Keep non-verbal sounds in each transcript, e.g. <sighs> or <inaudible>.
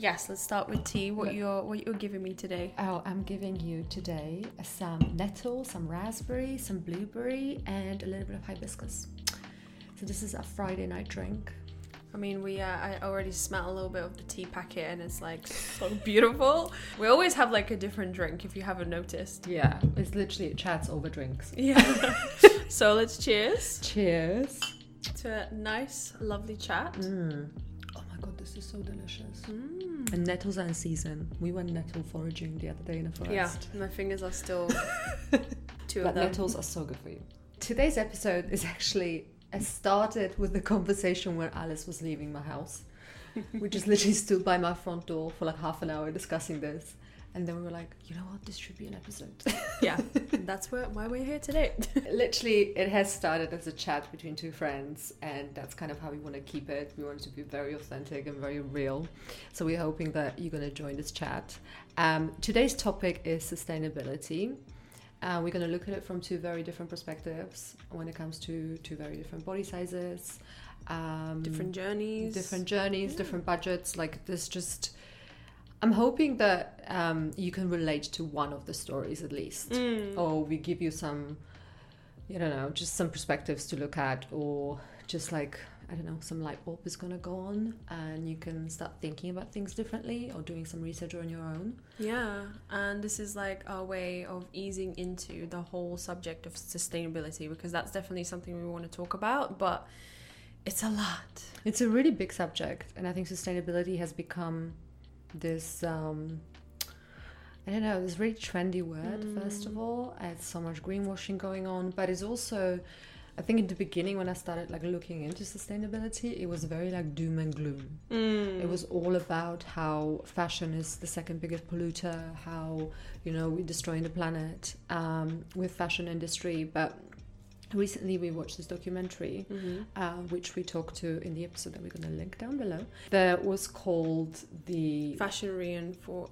Yes, let's start with tea. What you're what you're giving me today? Oh, I'm giving you today some nettle, some raspberry, some blueberry, and a little bit of hibiscus. So this is a Friday night drink. I mean, we uh, I already smell a little bit of the tea packet, and it's like so <laughs> beautiful. We always have like a different drink, if you haven't noticed. Yeah, it's literally chats over drinks. Yeah. <laughs> so let's cheers Cheers. to a nice, lovely chat. Mm. This is so delicious. Mm. And nettles are in season. We went nettle foraging the other day in the forest. Yeah, my fingers are still <laughs> two But of them. nettles are so good for you. Today's episode is actually it started with the conversation where Alise was leaving my house. we just literally stood by my front door for like half an hour discussing this. And then we were like, you know what, this should be an episode. <laughs> yeah, that's where, why we're here today. <laughs> literally, it has started as a chat between two friends, and that's kind of how we want to keep it. We want it to be very authentic and very real. So we're hoping that you're going to join this chat. Um, today's topic is sustainability. Uh, we're going to look at it from two very different perspectives when it comes to two very different body sizes, um, different journeys. different journeys, Yeah. different budgets. Like this, just, I'm hoping that um, you can relate to one of the stories at least, Mm. or we give you some, you don't know, just some perspectives to look at, or just like I don't know, some light bulb is gonna go on, and you can start thinking about things differently, or doing some research on your own. Yeah, and this is like our way of easing into the whole subject of sustainability because that's definitely something we want to talk about, but it's a lot. It's a really big subject, and I think sustainability has become this. Um, I don't know, this really trendy word, first of all. It's so much greenwashing going on, but it's also, I think in the beginning when I started like looking into sustainability, it was very like doom and gloom. Mm. It was all about how fashion is the second biggest polluter, how, you know, we're destroying the planet um, with fashion industry. But recently we watched this documentary Mhm. uh, which we talked to in the episode that we're going to link down below. That was called the Fashion reinfor.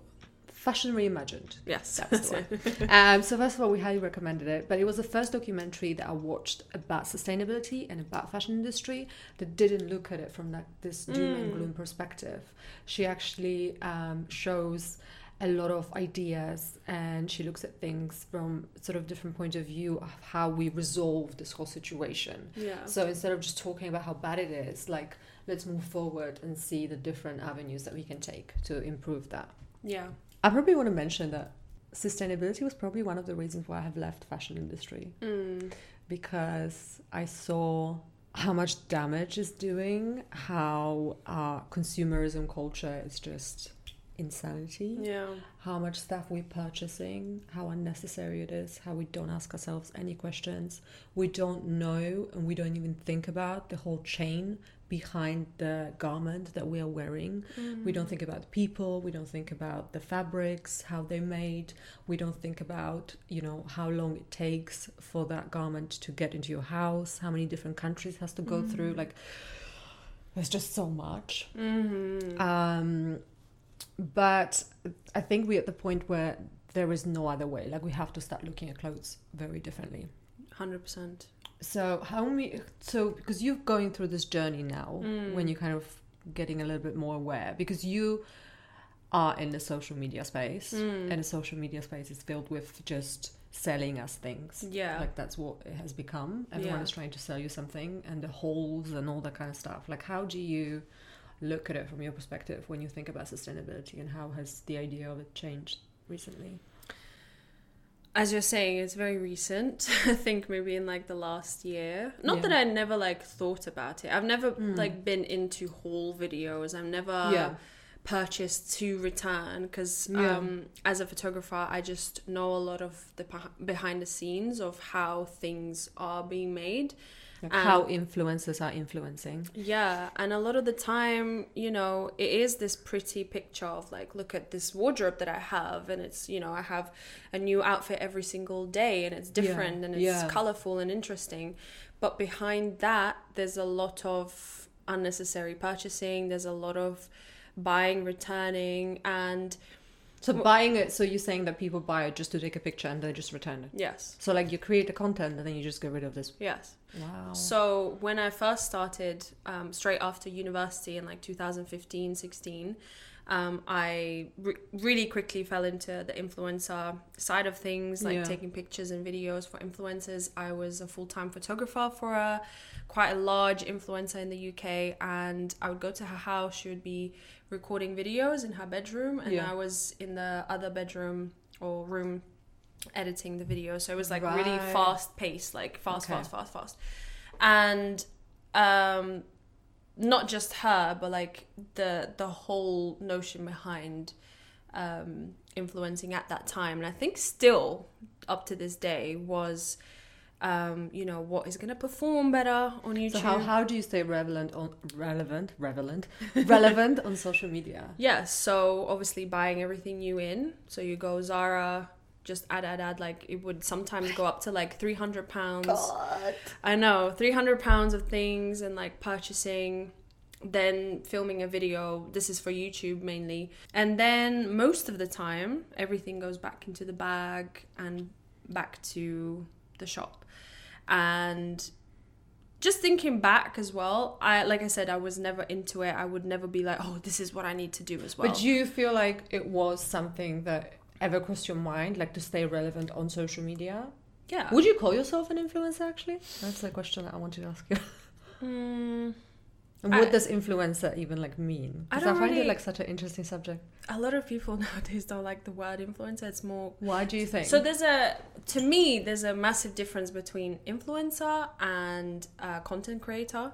Fashion Reimagined. Yes, That's the one. <laughs> <laughs> um, so first of all, we highly recommended it. But it was the first documentary that I watched about sustainability and about fashion industry that didn't look at it from like this doom and Mm. gloom perspective. She actually um, shows a lot of ideas and she looks at things from sort of different point of view of how we resolve this whole situation. Yeah. So instead of just talking about how bad it is, like let's move forward and see the different avenues that we can take to improve that. yeah. I probably want to mention that sustainability was probably one of the reasons why I have left fashion industry Mm. because I saw how much damage is doing, how uh, consumerism culture is just insanity Yeah. how much stuff we're purchasing, how unnecessary it is, how we don't ask ourselves any questions. We don't know and we don't even think about the whole chain behind the garment that we are wearing. We don't think about the people, we don't think about the fabrics, how they're made. We don't think about, you know, how long it takes for that garment to get into your house, how many different countries has to go through. Like there's just so much. Mm-hmm. Um, but I think we're at the point where there is no other way. Like we have to start looking at clothes very differently. Hundred percent. So how many? So because you're going through this journey now, Mm. when you're kind of getting a little bit more aware, because you are in the social media space, Mm. and the social media space is filled with just selling us things. Yeah. Like that's what it has become. Everyone Yeah. is trying to sell you something, and the holes and all that kind of stuff. Like, how do you look at it from your perspective when you think about sustainability, and how has the idea of it changed recently? As you're saying, it's very recent. <laughs> I think maybe in like the last year. Not Yeah. that I never like thought about it. I've never Mm. like been into haul videos. I've never yeah, purchased to return because Yeah. um, as a photographer, I just know a lot of the behind the scenes of how things are being made. Like Um, how influencers are influencing. Yeah, and a lot of the time, you know, it is this pretty picture of like, look at this wardrobe that I have, and it's, you know, I have a new outfit every single day, and it's different and it's yeah. colorful and interesting. But behind that, there's a lot of unnecessary purchasing, there's a lot of buying, returning, and So Well- buying it, so you're saying that people buy it just to take a picture and they just return it. yes, So like you create the content and then you just get rid of this. yes. Wow. So when I first started, um, straight after university in like 2015, 16, um, I re- really quickly fell into the influencer side of things, like Yeah. taking pictures and videos for influencers. I was a full time photographer for a quite a large influencer in the UK, and I would go to her house. She would be recording videos in her bedroom, and Yeah. I was in the other bedroom or room editing the video. So it was like really fast paced, like fast, Okay. fast, fast, fast, and um not just her but like the the whole notion behind um influencing at that time and i think still up to this day was um you know what is going to perform better on youtube So how, how do you stay relevant on relevant relevant <laughs> relevant on social media? yeah so obviously buying everything new in so you go zara just add add add like it would sometimes go up to like 300 pounds I know, 300 pounds of things and like purchasing, then filming a video. This is for YouTube mainly. And then most of the time, everything goes back into the bag and back to the shop. And just thinking back as well, I like I said, I was never into it. I would never be like, oh, this is what I need to do as well. But do you feel like it was something that ever crossed your mind, like to stay relevant on social media? yeah. Would you call yourself an influencer actually? That's the question that I wanted to ask you. Mm, And what I- does influencer even like mean? I Because I, don't find it like such an interesting subject. a lot of people <laughs> nowadays don't like the word influencer. It's more Why do you think? So there's a to me there's a massive difference between influencer and uh, content creator,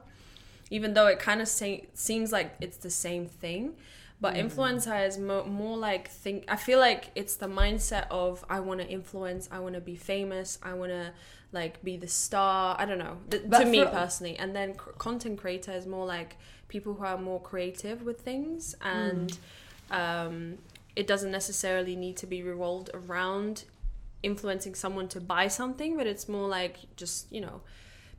even though it kind of say, seems like it's the same thing. But influencer is mo- more like think. I feel like it's the mindset of I want to influence. I want to be famous. I want to like be the star. I don't know. Th- to me personally, and then c- content creator is more like people who are more creative with things and um, it doesn't necessarily need to be revolved around influencing someone to buy something but it's more like just you know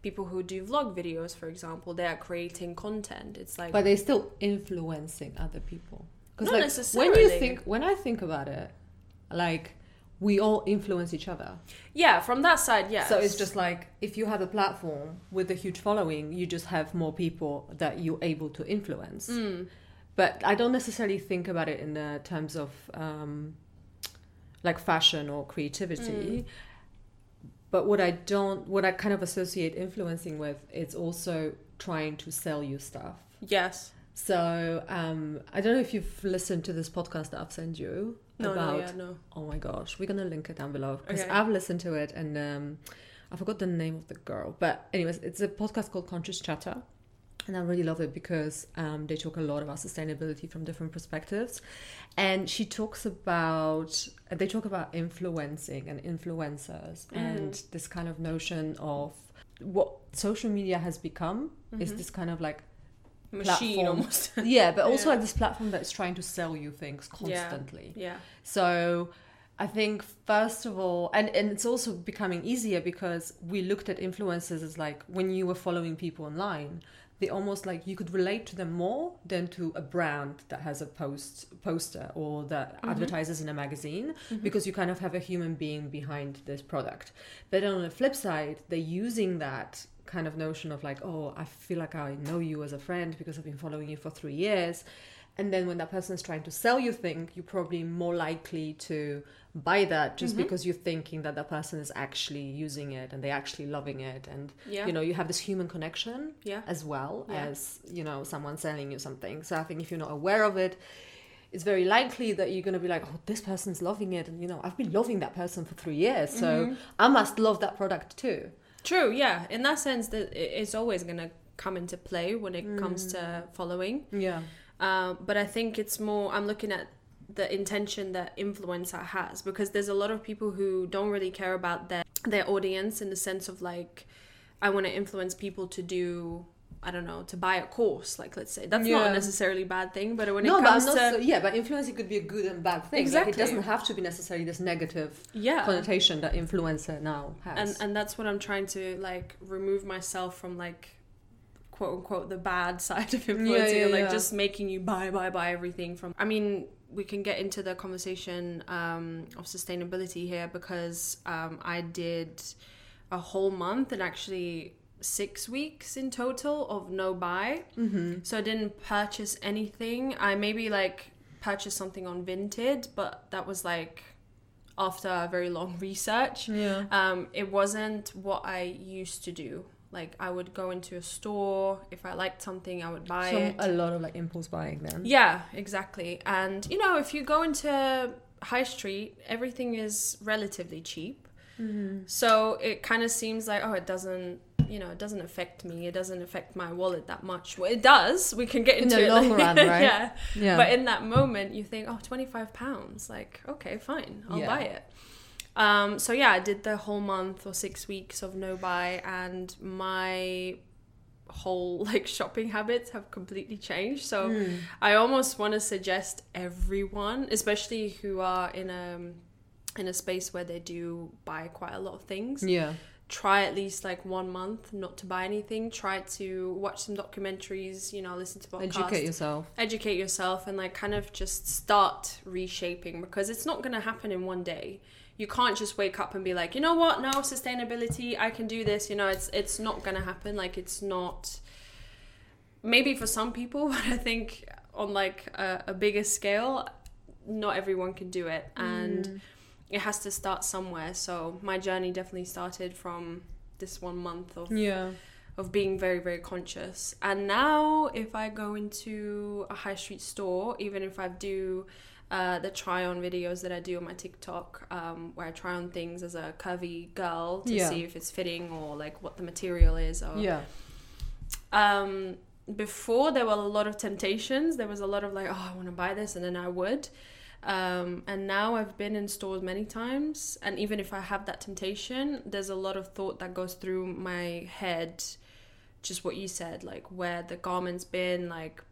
people who do vlog videos for example they are creating content it's like but they're still influencing other people. Because Not like when you think, when I think about it, like we all influence each other. yeah from that side yeah So it's just like if you have a platform with a huge following, you just have more people that you're able to influence. Mm. But I don't necessarily think about it in the terms of um, like fashion or creativity. But what I don't, what I kind of associate influencing with, it's also trying to sell you stuff. yes So um, I don't know if you've listened to this podcast that I've sent you no about. no yeah no Oh my gosh, we're gonna link it down below because Okay. I've listened to it and um, I forgot the name of the girl. But anyways, it's a podcast called Conscious Chatter, and I really love it because um, they talk a lot about sustainability from different perspectives, and she talks about they talk about influencing and influencers and this kind of notion of what social media has become is this kind of like machine platform. almost <laughs> yeah, but also Yeah. like this platform that's trying to sell you things constantly. yeah So I think first of all, and, and it's also becoming easier because we looked at influencers as like when you were following people online, they almost like you could relate to them more than to a brand that has a post poster or that mm-hmm. advertises in a magazine mm-hmm. because you kind of have a human being behind this product. But on the flip side, they're using that kind of notion of like, oh, I feel like I know you as a friend because I've been following you for three years. And then when that person is trying to sell you thing, you're probably more likely to buy that just mm-hmm. because you're thinking that that person is actually using it and they're actually loving it. And, yeah you know, you have this human connection yeah as well Yeah. as, you know, someone selling you something. So I think if you're not aware of it, it's very likely that you're going to be like, oh, this person's loving it. And, you know, I've been loving that person for three years. So mm-hmm. I must love that product too. True, yeah. In that sense, that it's always gonna come into play when it comes to mm. following. Yeah. Um, but I think it's more. I'm looking at the intention that influencer has because there's a lot of people who don't really care about their their audience in the sense of like, I want to influence people to do. I don't know to buy a course, like let's say that's not Yeah. a necessarily bad thing, but when no, it comes not to so, yeah, but influencing could be a good and bad thing. Like, Exactly. it doesn't have to be necessarily this negative yeah, connotation that influencer now has. and and that's what I'm trying to like remove myself from like quote unquote the bad side of <laughs> influencing yeah, and like yeah. just making you buy buy buy everything from I mean we can get into the conversation um, of sustainability here because um, I did a whole month and actually six weeks in total of no buy mm-hmm. so I didn't purchase anything I maybe like purchased something on Vinted, but that was like after a very long <laughs> research. Yeah. Um, it wasn't what I used to do. Like I would go into a store if I liked something, I would buy So it. a lot of like impulse buying then. Yeah, exactly. And you know, if you go into high street, everything is relatively cheap. Mm-hmm. So it kind of seems like oh, it doesn't, you know, it doesn't affect me. It doesn't affect my wallet that much. Well, it does. We can get In into the it. long <laughs> run, right? yeah. Yeah. But in that moment, you think, oh, 25 pounds. Like, okay, fine, I'll Yeah. buy it. Um, so yeah, I did the whole month or six weeks of no buy, and my whole <laughs> like shopping habits have completely changed. So Mm. I almost want to suggest everyone, especially who are in a in a space where they do buy quite a lot of things, yeah. try at least like one month not to buy anything. Try to watch some documentaries, you know, listen to podcasts, Educate yourself. educate yourself, and like kind of just start reshaping because it's not going to happen in one day. You can't just wake up and be like, you know what, no sustainability, I can do this. You know, it's it's not to happen. Like it's not. Maybe for some people, <laughs> but I think on like a, a bigger scale, not everyone can do it, mm. and it has to start somewhere. So my journey definitely started from this one month of Yeah. of being very very conscious and now if i go into a high street store even if i do uh, the try on videos that i do on my tiktok um, where i try on things as a curvy girl to Yeah. see if it's fitting or like what the material is or Yeah. um before there were a lot of temptations there was a lot of like oh i want to buy this and then i would um, and now I've been in stores many times, and even if I have that temptation, there's a lot of thought that goes through my head. Just what you said, like where the garment's been, like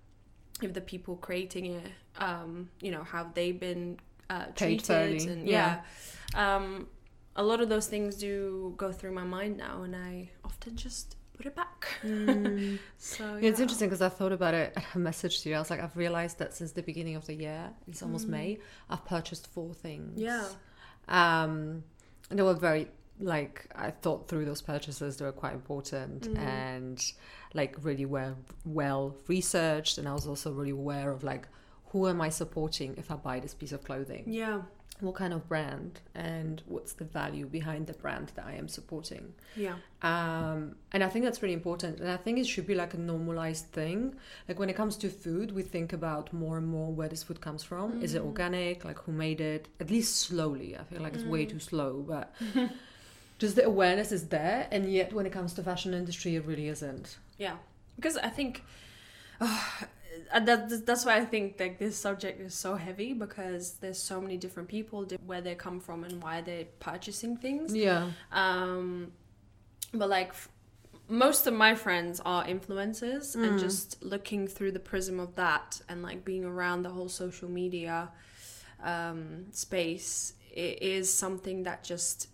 if the people creating it, um, you know, how they've been uh, treated, fairly, and yeah. yeah, um, a lot of those things do go through my mind now, and I often just put it back. Mm. <laughs> So Yeah, It's interesting because I thought about it. I messaged you. I was like, I've realized that since the beginning of the year, it's almost May, I've purchased four things. Mm. Yeah. Um, and they were very like I thought through those purchases. They were quite important Mm. and like really well well researched. And I was also really aware of like who am I supporting if I buy this piece of clothing? Yeah. What kind of brand and what's the value behind the brand that I am supporting? Yeah. um, and I think that's really important. And I think it should be like a normalized thing. Like when it comes to food, we think about more and more where this food comes from. Is it organic? Like who made it? At least slowly. I feel like it's way too slow, but <laughs> just the awareness is there. And yet, when it comes to fashion industry, it really isn't. Yeah, because I think uh, that that's why I think like this subject is so heavy because there's so many different people where they come from and why they're purchasing things. Yeah. Um, but like most of my friends are influencers, and just looking through the prism of that and like being around the whole social media um, space, it is something that just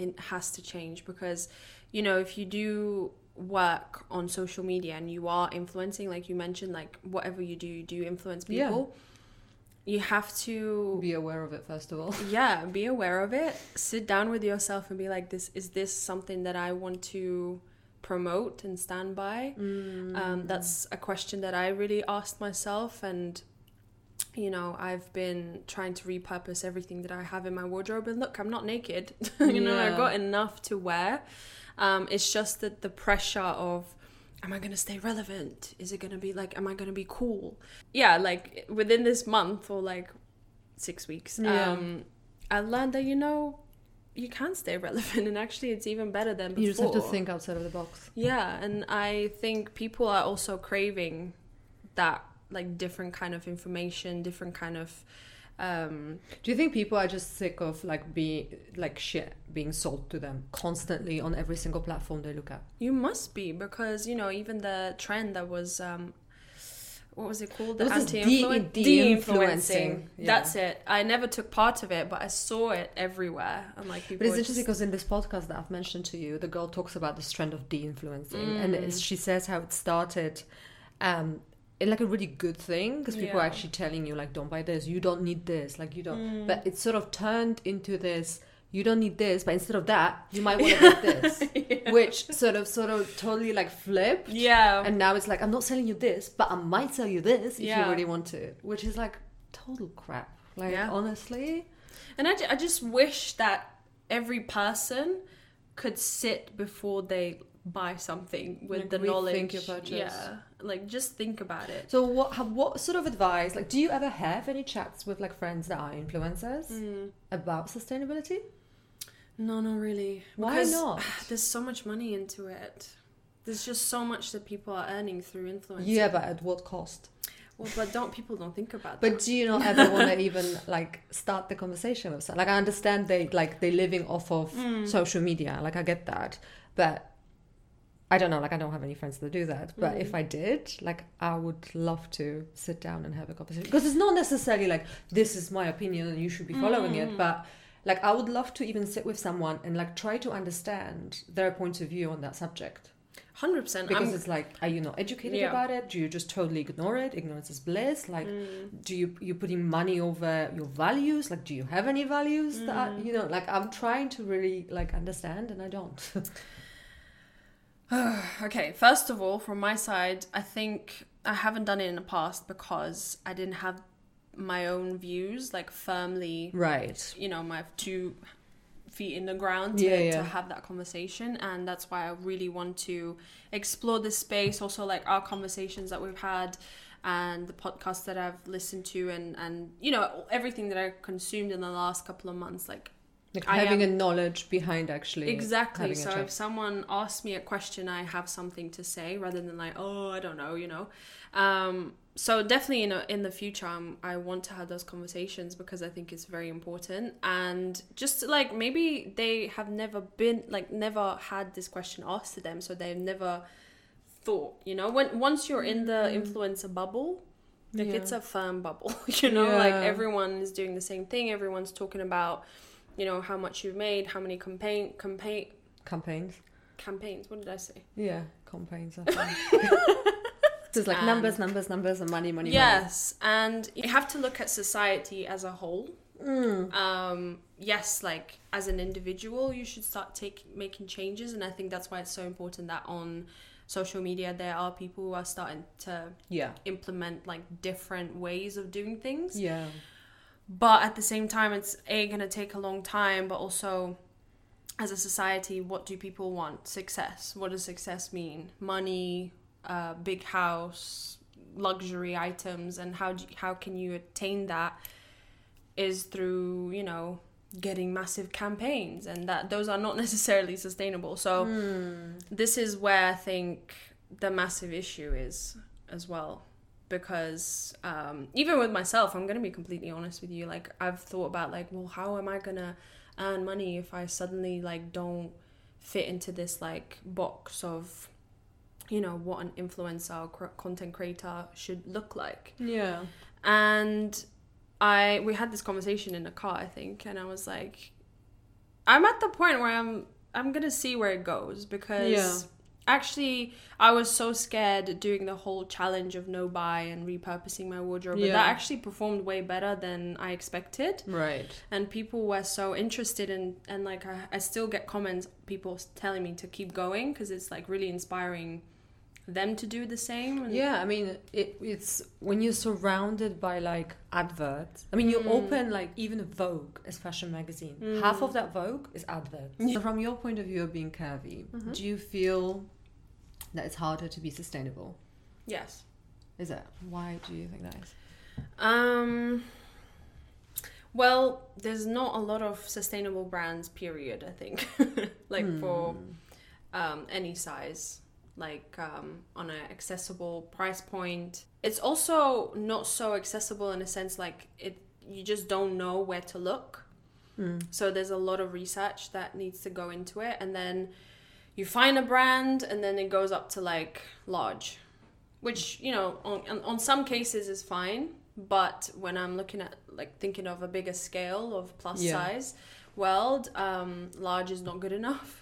it has to change because you know if you do work on social media and you are influencing like you mentioned like whatever you do you do influence people Yeah. you have to Be aware of it, first of all. <laughs> yeah be aware of it sit down with yourself and be like this is this something that i want to promote and stand by um, that's a question that i really asked myself and you know i've been trying to repurpose everything that i have in my wardrobe and look i'm not naked. <laughs> You know i've got enough to wear. Um, it's just that the pressure of am i going to stay relevant? Is it going to be like am i going to be cool? Yeah like within this month or like six weeks Yeah. um i learned that you know you can stay <laughs> relevant and actually it's even better than before You just have to think outside of the box. yeah and i think people are also craving that like different kind of information different kind of um Do you think people are just sick of like being like shit being sold to them constantly on every single platform they look at? you must be because you know even the trend that was um what was it called the There was this anti-influencing de- de-influencing, yeah. that's it i never took part of it but i saw it everywhere and like people But it's interesting just- because in this podcast that I've mentioned to you, the girl talks about this trend of de-influencing, Mm. and she says how it started, um, like a really good thing because people are actually telling you like, don't buy this, you don't need this, like you don't. Mm. But it sort of turned into this. You don't need this, but instead of that, you might want to <laughs> get this, which sort of, sort of, totally like flipped. yeah And now it's like, I'm not selling you this, but I might sell you this if Yeah. you really want to. Which is like, total crap. Like Yeah. honestly, And I, I just wish that every person could sit before they buy something with Like the knowledge. Yeah, like just think about it. So what have, what sort of advice like do you ever have any chats with like friends that are influencers Mm. about sustainability? No, not really. Why Because not? <sighs> There's so much money into it. There's just so much that people are earning through influence. Yeah, but at what cost? Well, but don't people don't think about But do you not ever want to <laughs> even like start the conversation with someone? Like I understand they like they're living off of Mm. social media. Like I get that, but I don't know. Like I don't have any friends that do that. But Mm. if I did, like I would love to sit down and have a conversation because it's not necessarily like this is my opinion and you should be following Mm. it. But like I would love to even sit with someone and like try to understand their point of view on that subject. Hundred percent. Because it's like, are you not educated Yeah. about it? Do you just totally ignore it? Ignorance is bliss. Like, Mm. do you you putting money over your values? Like, do you have any values Mm. that you know? Like, I'm trying to really like understand, and I don't. <laughs> <sighs> okay, first of all, from my side, I think I haven't done it in the past because I didn't have my own views like firmly, right. you know, my two feet in the ground to, Yeah, yeah. to have that conversation. And that's why I really want to explore this space. Also, like our conversations that we've had and the podcasts that I've listened to and, and you know, everything that I consumed in the last couple of months, like Like I having am- a knowledge behind actually. Exactly. So if someone asks me a question, I have something to say rather than like, oh, I don't know, you know. Um, so definitely, in a, in the future, um, I want to have those conversations because I think it's very important. And just like maybe they have never been like never had this question asked to them, so they've never thought, you know. When once you're in the influencer bubble, like Yeah. it's a firm bubble, <laughs> you know. Like everyone is doing the same thing. Everyone's talking about you know how much you've made how many campaign campaign campaigns. campaigns what did i say Yeah, campaigns. I <laughs> think. It's like And- numbers, numbers, numbers, and money, money, yes and you have to look at society as a whole. Mm. um yes like as an individual you should start take making changes and i think that's why it's so important that on social media there are people who are starting to Yeah, implement like different ways of doing things yeah, but at the same time it's a going to take a long time but also as a society what do people want? Success. What does success mean? Money uh, big house luxury items and how do how can you attain that is through you know getting massive campaigns and that those are not <laughs> necessarily sustainable. So this is where i think the massive issue is as well because um, even with myself i'm going to be completely honest with you like i've thought about like well how am i going to earn money if i suddenly like don't fit into this like box of you know what an influencer or content creator should look like yeah. and i we had this conversation in the car i think and i was like i'm at the point where i'm i'm gonna see where it goes because Yeah. Actually i was so scared doing the whole challenge of no buy and repurposing my wardrobe but Yeah. that actually performed way better than i expected Right. and people were so interested in and like i, I still get comments people telling me to keep going because it's like really inspiring them to do the same Yeah, I mean, it, it's when you're surrounded by like adverts. I mean, you Mm. open like even Vogue as fashion magazine. Half of that Vogue is adverts. So from your point of view of being curvy, Mm-hmm. do you feel that it's harder to be sustainable? yes Is it? Why do you think that is? Um. Well, there's not a lot of sustainable brands. Period. I think, <laughs> like for um, any size, like um, on an accessible price point. It's also not so accessible in a sense like it. You just don't know where to look. So there's a lot of research that needs to go into it, and then you find a brand, and then it goes up to like large, which you know on on- on some cases is fine, but when I'm looking at like thinking of a bigger scale of plus Yeah. size world, um, large is not good enough.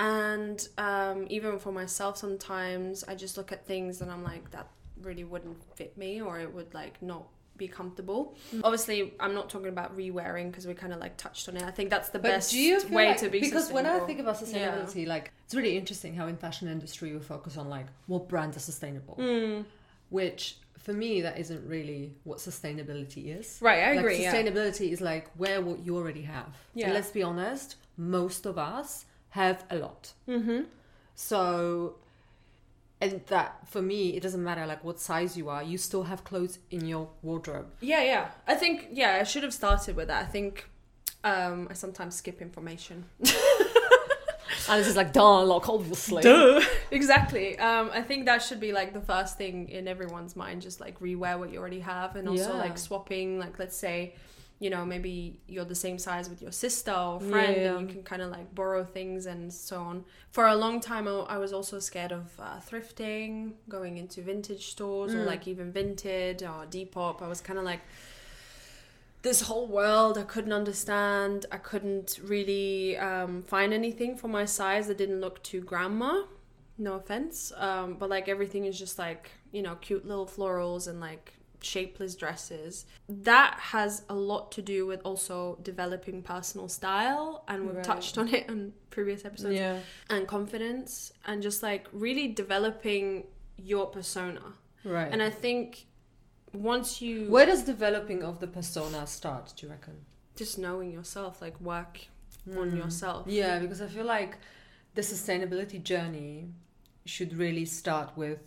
And um, even for myself, sometimes I just look at things and I'm like, that really wouldn't fit me, or it would like not be comfortable. Obviously, I'm not talking about re-wearing because we kind of like touched on it. I think that's the But best do you feel way like, to be because when I think about Yeah. sustainability, like it's really interesting how in fashion industry we focus on like what brands are sustainable, Mm. which for me, that isn't really what sustainability is. Right, I Like, agree. yeah. Sustainability is like wear what you already have. Yeah. And let's be honest, most of us have a lot. Mm-hmm. So, and that for me, it doesn't matter like what size you are. You still have clothes in your wardrobe. Yeah, yeah. I think yeah, I should have started with that. I think um, I sometimes skip information. <laughs> And this is like duh, like obviously. Duh. <laughs> exactly. Um, I think that should be like the first thing in everyone's mind, just like rewear what you already have, and also Yeah. like swapping. Like let's say, you know, maybe you're the same size with your sister or friend, Yeah. and you can kind of like borrow things and so on. For a long time, I was also scared of uh, thrifting, going into vintage stores or Mm. like even Vinted or Depop. I was kind of like. This whole world I couldn't understand. I couldn't really um, find anything for my size that didn't look too grandma no offense um but like everything is just like you know cute little florals and like shapeless dresses that has a lot to do with also developing personal style and we've Right. touched on it on previous episodes Yeah. and confidence and just like really developing your persona Right. and i think once you Where does developing of the persona start? Do you reckon? just knowing yourself like work on Mm. yourself Yeah, because I feel like the sustainability journey should really start with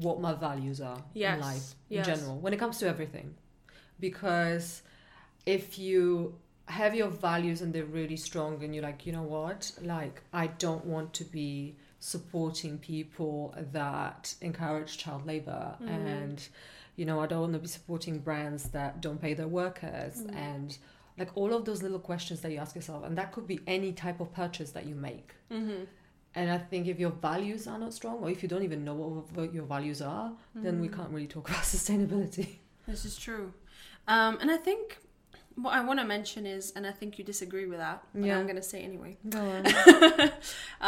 what my values are Yes, in life in general when it comes to everything. Because if you have your values and they're really strong and you're like, you know what, like I don't want to be supporting people that encourage child labor Mhm. and you know, I don't want to be supporting brands that don't pay their workers Mm. and like all of those little questions that you ask yourself and that could be any type of purchase that you make mm-hmm. And i think if your values are not strong or if you don't even know what, what your values are then we Mhm. can't really talk <laughs> about sustainability This is true. Um, and I think what I want to mention is, and I think you disagree with that, but Yeah. I'm going to say anyway. go on <laughs>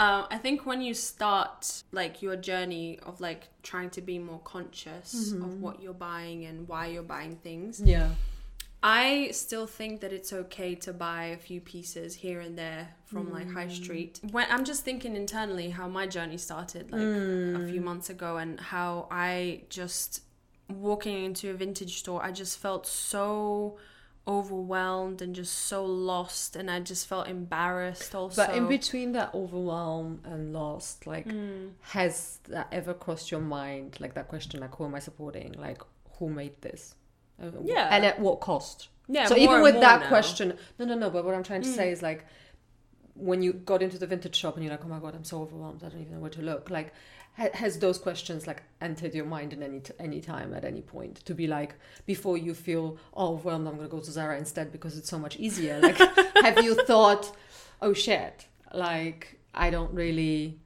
um, I think when you start like your journey of like trying to be more conscious of Mhm. what you're buying and why you're buying things, yeah I still think that it's okay to buy a few pieces here and there from like high Mm. street. When I'm just thinking internally how my journey started like Mm. a few months ago and how I just walking into a vintage store, I just felt so overwhelmed and just so lost and I just felt embarrassed also. but in between that overwhelm and lost like Mm. has that ever crossed your mind like that question like who am i supporting like who made this Uh, Yeah. and at what cost Yeah, so even with that now. question no no no but what i'm trying to Mm. say is like when you got into the vintage shop and you're like oh my god i'm so overwhelmed i don't even know where to look like ha- has those questions like entered your mind in any t- any time at any point to be like before you feel oh, overwhelmed i'm going to go to zara instead because it's so much easier like <laughs> have you thought oh shit like i don't really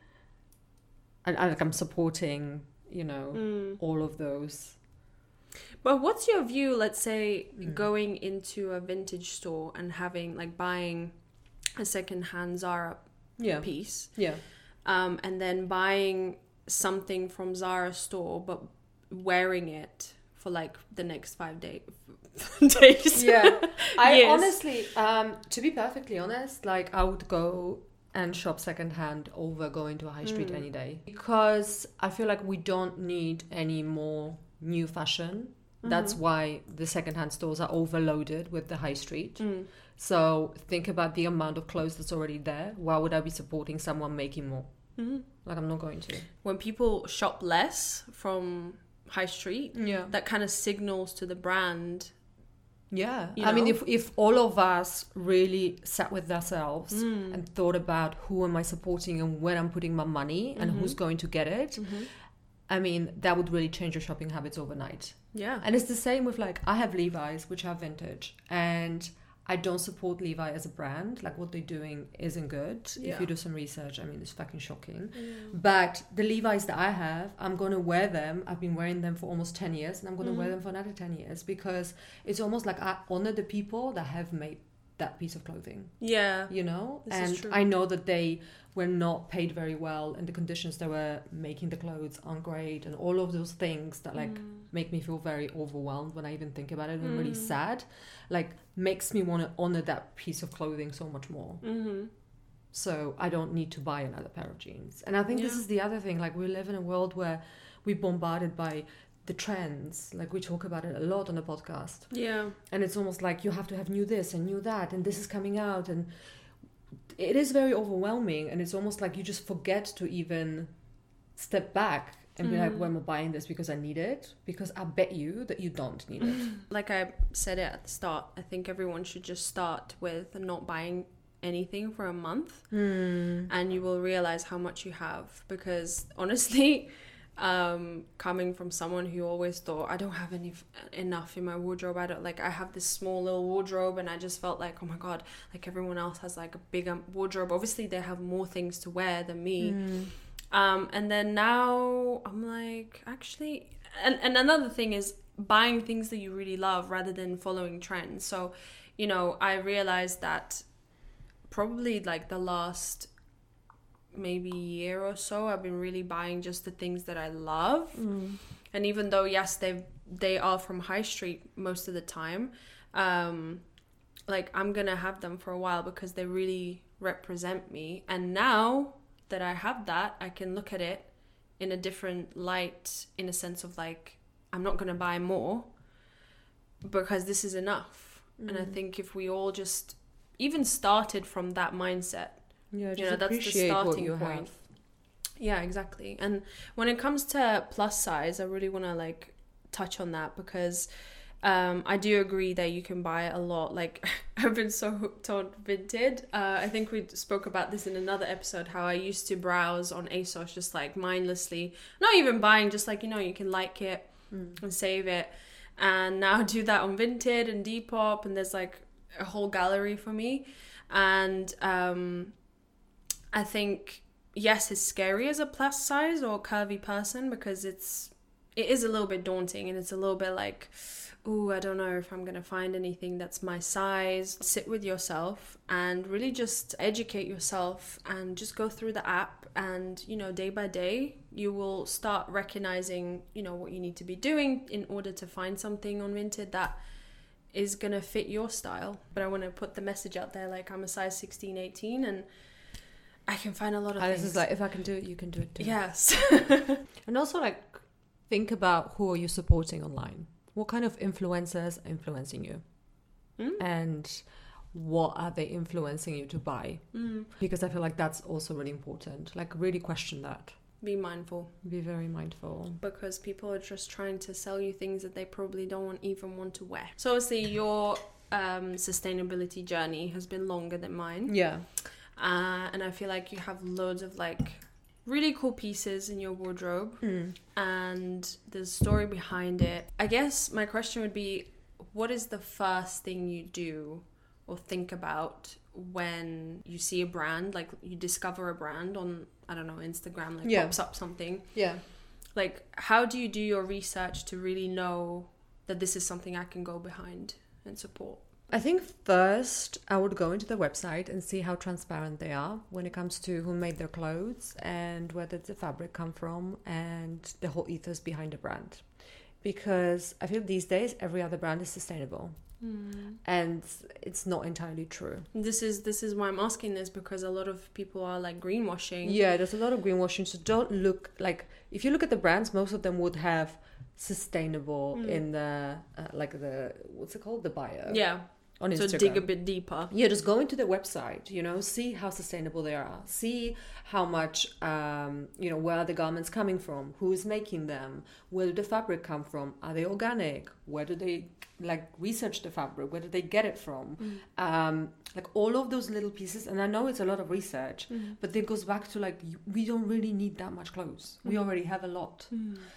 I, I like i'm supporting you know Mm. all of those But what's your view, let's say, Mm. going into a vintage store and having like buying a second-hand Zara yeah piece, yeah um, and then buying something from Zara store but wearing it for like the next five day- <laughs> days? yeah <laughs> i Yes. honestly um to be perfectly honest like i would go and shop secondhand over going to a high street Mm. any day because i feel like we don't need any more new fashion that's Mhm. why the secondhand stores are overloaded with the high street Mm. so think about the amount of clothes that's already there why would i be supporting someone making more Mhm. like i'm not going to When people shop less from high street, yeah that kind of signals to the brand. yeah You i mean if if all of us really sat with ourselves Mm. and thought about who am I supporting and where I'm putting my money and Mhm. who's going to get it, Mhm. I mean, that would really change your shopping habits overnight. Yeah. And it's the same with like, I have Levi's, which are vintage, and I don't support Levi as a brand. Like, what they're doing isn't good. Yeah. If you do some research, I mean, it's fucking shocking. But the Levi's that I have, I'm going to wear them. I've been wearing them for almost 10 years, and I'm going to wear Mhm. them for another 10 years because it's almost like I honor the people that have made that piece of clothing Yeah. you know This is and i know that they were not paid very well and the conditions they were making the clothes aren't great and all of those things that like Mm. make me feel very overwhelmed when i even think about it and really Mm. sad like makes me want to honor that piece of clothing so much more Mm-hmm. so i don't need to buy another pair of jeans and i think this is the other thing like we live in a world where we're bombarded by the trends. Like we talk about it a lot on the podcast. Yeah. And it's almost like you have to have new this and new that, and this is coming out, and it is very overwhelming. And it's almost like you just forget to even step back and be like, Mm. "Well, am I buying this because I need it?" Because I bet you that you don't need it. <laughs> Like I said it at the start, I think everyone should just start with not buying anything for a month Hmm. and you will realize how much you have because honestly um coming from someone who always thought i don't have any enough in my wardrobe. I don't like i have this small little wardrobe and i just felt like oh my god like everyone else has like a bigger wardrobe. Obviously they have more things to wear than me. Hmm. um and then now i'm like actually and, and another thing is buying things that you really love rather than following trends. So you know i realized that probably like the last maybe year or so i've been really buying just the things that i love. And even though yes they they are from high street most of the time um like i'm gonna have them for a while because they really represent me. And now that i have that i can look at it in a different light in a sense of like i'm not gonna buy more because this is enough. And i think if we all just even started from that mindset Yeah, you just know that's the starting point have. yeah exactly and when it comes to plus size i really want to like touch on that because um, I do agree that you can buy a lot. Like <laughs> I've been so hooked on Vinted. Uh, I think we spoke about this in another episode. How I used to browse on ASOS just like mindlessly, not even buying, just like you know you can like it and save it, and now <laughs> do that on Vinted and Depop, and there's like a whole gallery for me, and um, I think yes, it's scary as a plus size or curvy person because it's it is a little bit daunting and it's a little bit like oh i don't know if i'm going to find anything that's my size. Sit with yourself and really just educate yourself and just go through the app and you know day by day you will start recognizing you know what you need to be doing in order to find something on vinted that is going to fit your style. But i want to put the message out there like i'm a size 16 18 and i can find a lot of Alise things is like, if I can do it, you can do it too. yes <laughs> And also, like, think about who are you supporting online. What kind of influencers are influencing you, Mm. and what are they influencing you to buy? Mm. Because I feel like that's also really important. Like, really question that. be mindful Be very mindful. because people are just trying to sell you things that they probably don't want, even want to wear. So obviously your um, sustainability journey has been longer than mine, Yeah. Uh, and I feel like you have loads of like really cool pieces in your wardrobe, Mm. and there's a story behind it. I guess my question would be, what is the first thing you do or think about when you see a brand, like you discover a brand on I don't know Instagram, like Yeah. pops up something Yeah. like how do you do your research to really know that this is something i can go behind and support I think first I would go into the website and see how transparent they are when it comes to who made their clothes and where did the fabric come from and the whole ethos behind the brand. Because I feel these days every other brand is sustainable and it's not entirely true. this is this is why i'm asking this because a lot of people are like greenwashing Yeah, there's a lot of greenwashing. So don't look like if you look at the brands, most of them would have sustainable Mm. in the uh, like the what's it called the bio yeah on Instagram. so dig a bit deeper. Yeah just go into the website you know see how sustainable they are. See how much um, you know where are the garments coming from? Who is making them? Where did the fabric come from? Are they organic? Where do they like research the fabric? Where do they get it from? Um, like all of those little pieces and i know it's a lot of research but it goes back to like we don't really need that much clothes. We already have a lot.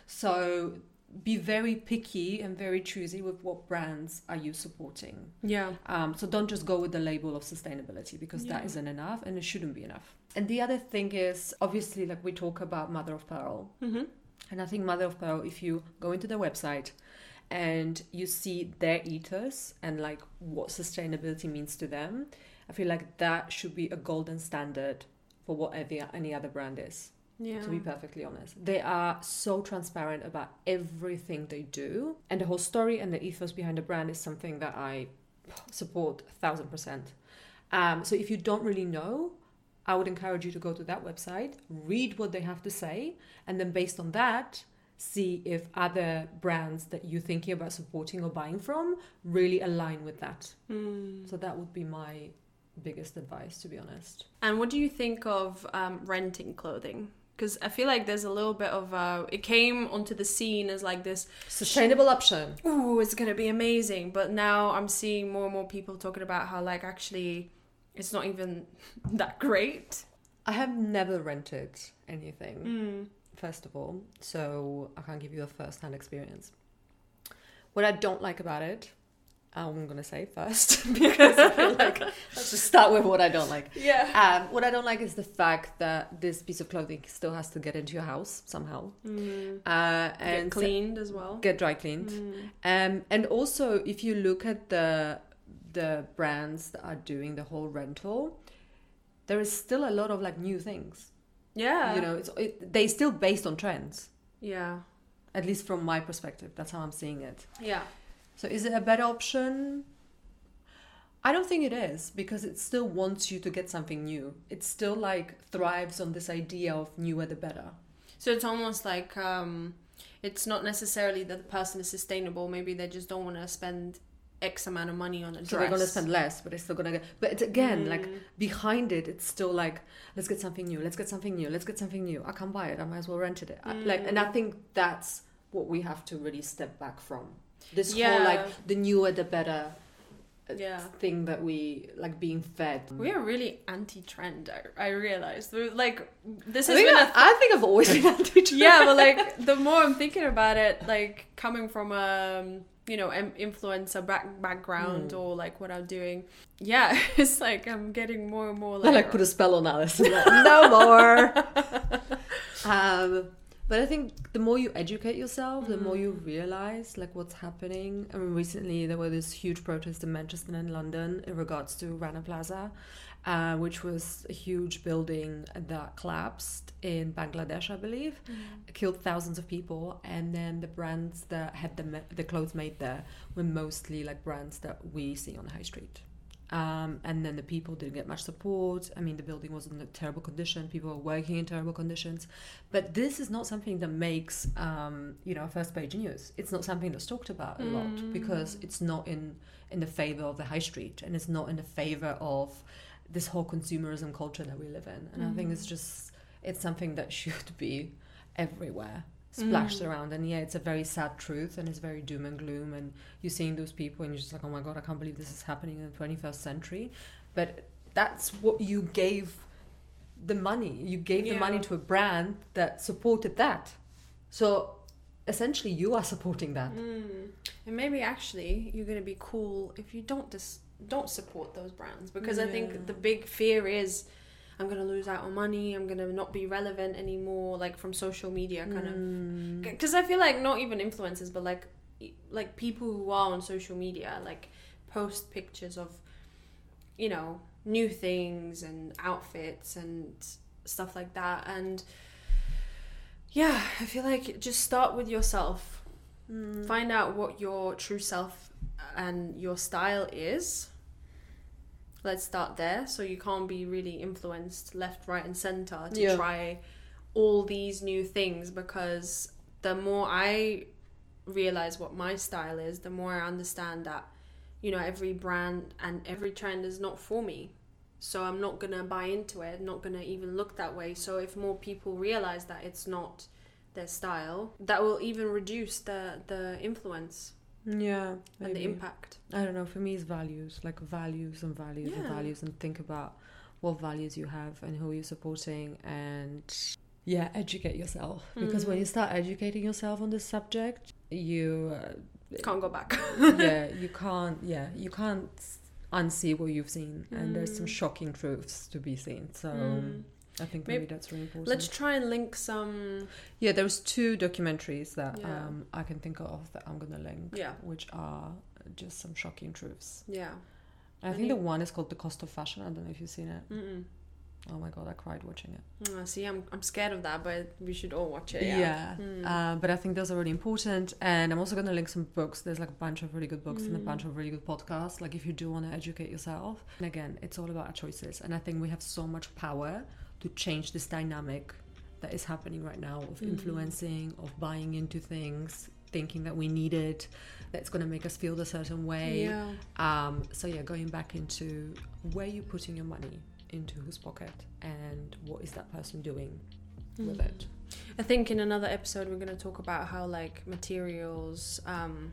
So be very picky and very choosy with what brands are you supporting yeah um, so don't just go with the label of sustainability because that Yeah. isn't enough and it shouldn't be enough. And the other thing is obviously like we talk about mother of pearl. mm-hmm. And I think mother of pearl, if you go into their website and you see their ethos and like what sustainability means to them, I feel like that should be a golden standard for whatever any other brand is yeah to be perfectly honest. They are so transparent about everything they do, and the whole story and the ethos behind the brand is something that I support a thousand percent. Um, so if you don't really know, I would encourage you to go to that website, read what they have to say, and then based on that, see if other brands that you're thinking about supporting or buying from really align with that. Mm. So that would be my biggest advice, to be honest. And what do you think of um, renting clothing? Because I feel like there's a little bit of uh, it came onto the scene as like this Sustainable option. ooh, it's gonna be amazing. But now I'm seeing more and more people talking about how like actually it's not even <laughs> that great. I have never rented anything. Mm. first of all, so I can't give you a first hand experience. What I don't like about it, I'm gonna say first <laughs> because I feel like <laughs> let's just start with what I don't like. Yeah. Um, what I don't like is the fact that this piece of clothing still has to get into your house somehow Mm. uh, Get and cleaned as well. get dry cleaned. Mm. Um, and also, if you look at the the brands that are doing the whole rental, there is still a lot of like new things. Yeah. You know, it's it, they still based on trends. Yeah. at least from my perspective that's how i'm seeing it Yeah. So is it a better option i don't think it is because it still wants you to get something new it still like thrives on this idea of newer the better So it's almost like um, it's not necessarily that the person is sustainable. Maybe they just don't want to spend X amount of money on a dress. so they're gonna spend less but they're still gonna get but it's again like Mm. behind it it's still like let's get something new let's get something new let's get something new i can't buy it i might as well rent it I- like and i Mm. think that's what we have to really step back from this Yeah. whole like the newer the better uh, Yeah. thing that we like being fed We are really anti-trend. I, I realized We're, like this is. I think, I, a I think I've always been <laughs> anti-trend. yeah, but like the more I'm thinking about it, like coming from a you know influencer back- background Mm. or like what I'm doing, yeah, <laughs> it's like I'm getting more and more I like, like put a spell on Alise. Like, <laughs> no more. um, but I think the more you educate yourself, the more you realize like what's happening. I mean, recently there were this huge protest in Manchester and London in regards to Rana Plaza, uh, which was a huge building that collapsed in Bangladesh, I believe, killed thousands of people. And then the brands that had the the clothes made there were mostly like brands that we see on the high street. Um, and then the people didn't get much support. I mean, the building was in a terrible condition. People were working in terrible conditions. But this is not something that makes, um, you know, first page news. It's not something that's talked about a lot because it's not in in the favor of the high street and it's not in the favor of this whole consumerism culture that we live in. And I think it's just it's something that <laughs> should be everywhere splashed around. And yeah it's a very sad truth and it's very doom and gloom. And you're seeing those people and you're just like oh my god i can't believe this is happening in the 21st century. But that's what you gave the money. You gave the money to a brand that supported that. So essentially you are supporting that. Mm. And maybe actually you're gonna be cool if you don't dis- don't support those brands. Because I think the big fear is I'm gonna lose out on money. I'm gonna not be relevant anymore, like from social media, kind Mm. of. Because I feel like not even influencers, but like like people who are on social media, like post pictures of, you know, new things and outfits and stuff like that. And yeah, I feel like just start with yourself Mm. find out what your true self and your style is let's start there. So you can't be really influenced left right and center to Yeah. try all these new things because the more i realize what my style is the more i understand that you know every brand and every trend is not for me. So i'm not gonna buy into it not gonna even look that way. So if more people realize that it's not their style that will even reduce the the influence yeah and the impact I don't know. For me, it's values, like values and values and values, and think about what values you have and who you're supporting, and yeah, educate yourself. Because when Mm. you start educating yourself on this subject, you uh, can't go back <laughs> yeah, <laughs> you can't yeah, you can't unsee what you've seen, and there's some Mm. shocking truths to be seen. So. Mm. I think Maybe- maybe that's really important. let's try and link some yeah, there's two documentaries that Yeah. um, I can think of that I'm gonna link, Yeah. which are just some shocking truths. yeah I think you- the one is called The Cost of Fashion. I don't know if you've seen it. Mm-mm. Oh my god, I cried watching it. Mm, see I'm, I'm scared of that but we should all watch it Yeah. yeah, Mm. Uh, but I think those are really important. And I'm also going to link some books. There's like a bunch of really good books and a Mm. bunch of really good podcasts. Like if you do want to educate yourself. And again, it's all about our choices. And I think we have so much power to change this dynamic that is happening right now of mm. influencing, of buying into things, thinking that we need it, that's going to make us feel a certain way. Yeah. Um, so yeah, going back into where you're putting your money, into whose pocket, and what is that person doing mm. with it. I think in another episode we're going to talk about how like materials. Um,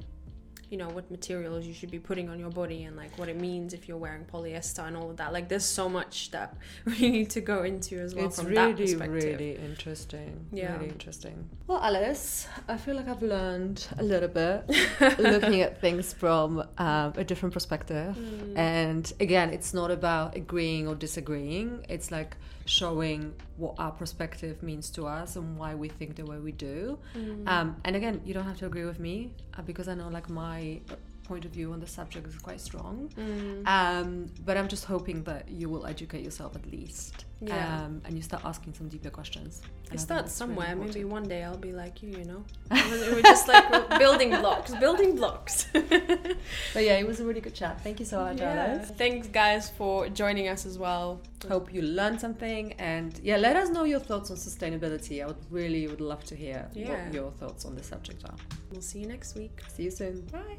you know what materials you should be putting on your body and like what it means if you're wearing polyester and all of that. Like there's so much that <laughs> we need to go into as well it's from really that perspective. really interesting yeah. really interesting. Well alise i feel like i've learned a little bit <laughs> looking at things from um, a different perspective. Mm. and again it's not about agreeing or disagreeing. It's like showing what our perspective means to us and why we think the way we do. Mm. Um, and again, you don't have to agree with me uh, because I know like my point of view on the subject is quite strong. Mm. Um, but I'm just hoping that you will educate yourself at least. Yeah. Um, and you start asking some deeper questions. I start somewhere. Really Maybe one day I'll be like you, you know. <laughs> We're just like building blocks, building blocks. <laughs> but yeah, it was a really good chat. Thank you so much, yeah. Alise. Thanks, guys, for joining us as well. Hope you learned something, and yeah, let us know your thoughts on sustainability. I would really would love to hear yeah. what your thoughts on the subject are. We'll see you next week. See you soon. Bye.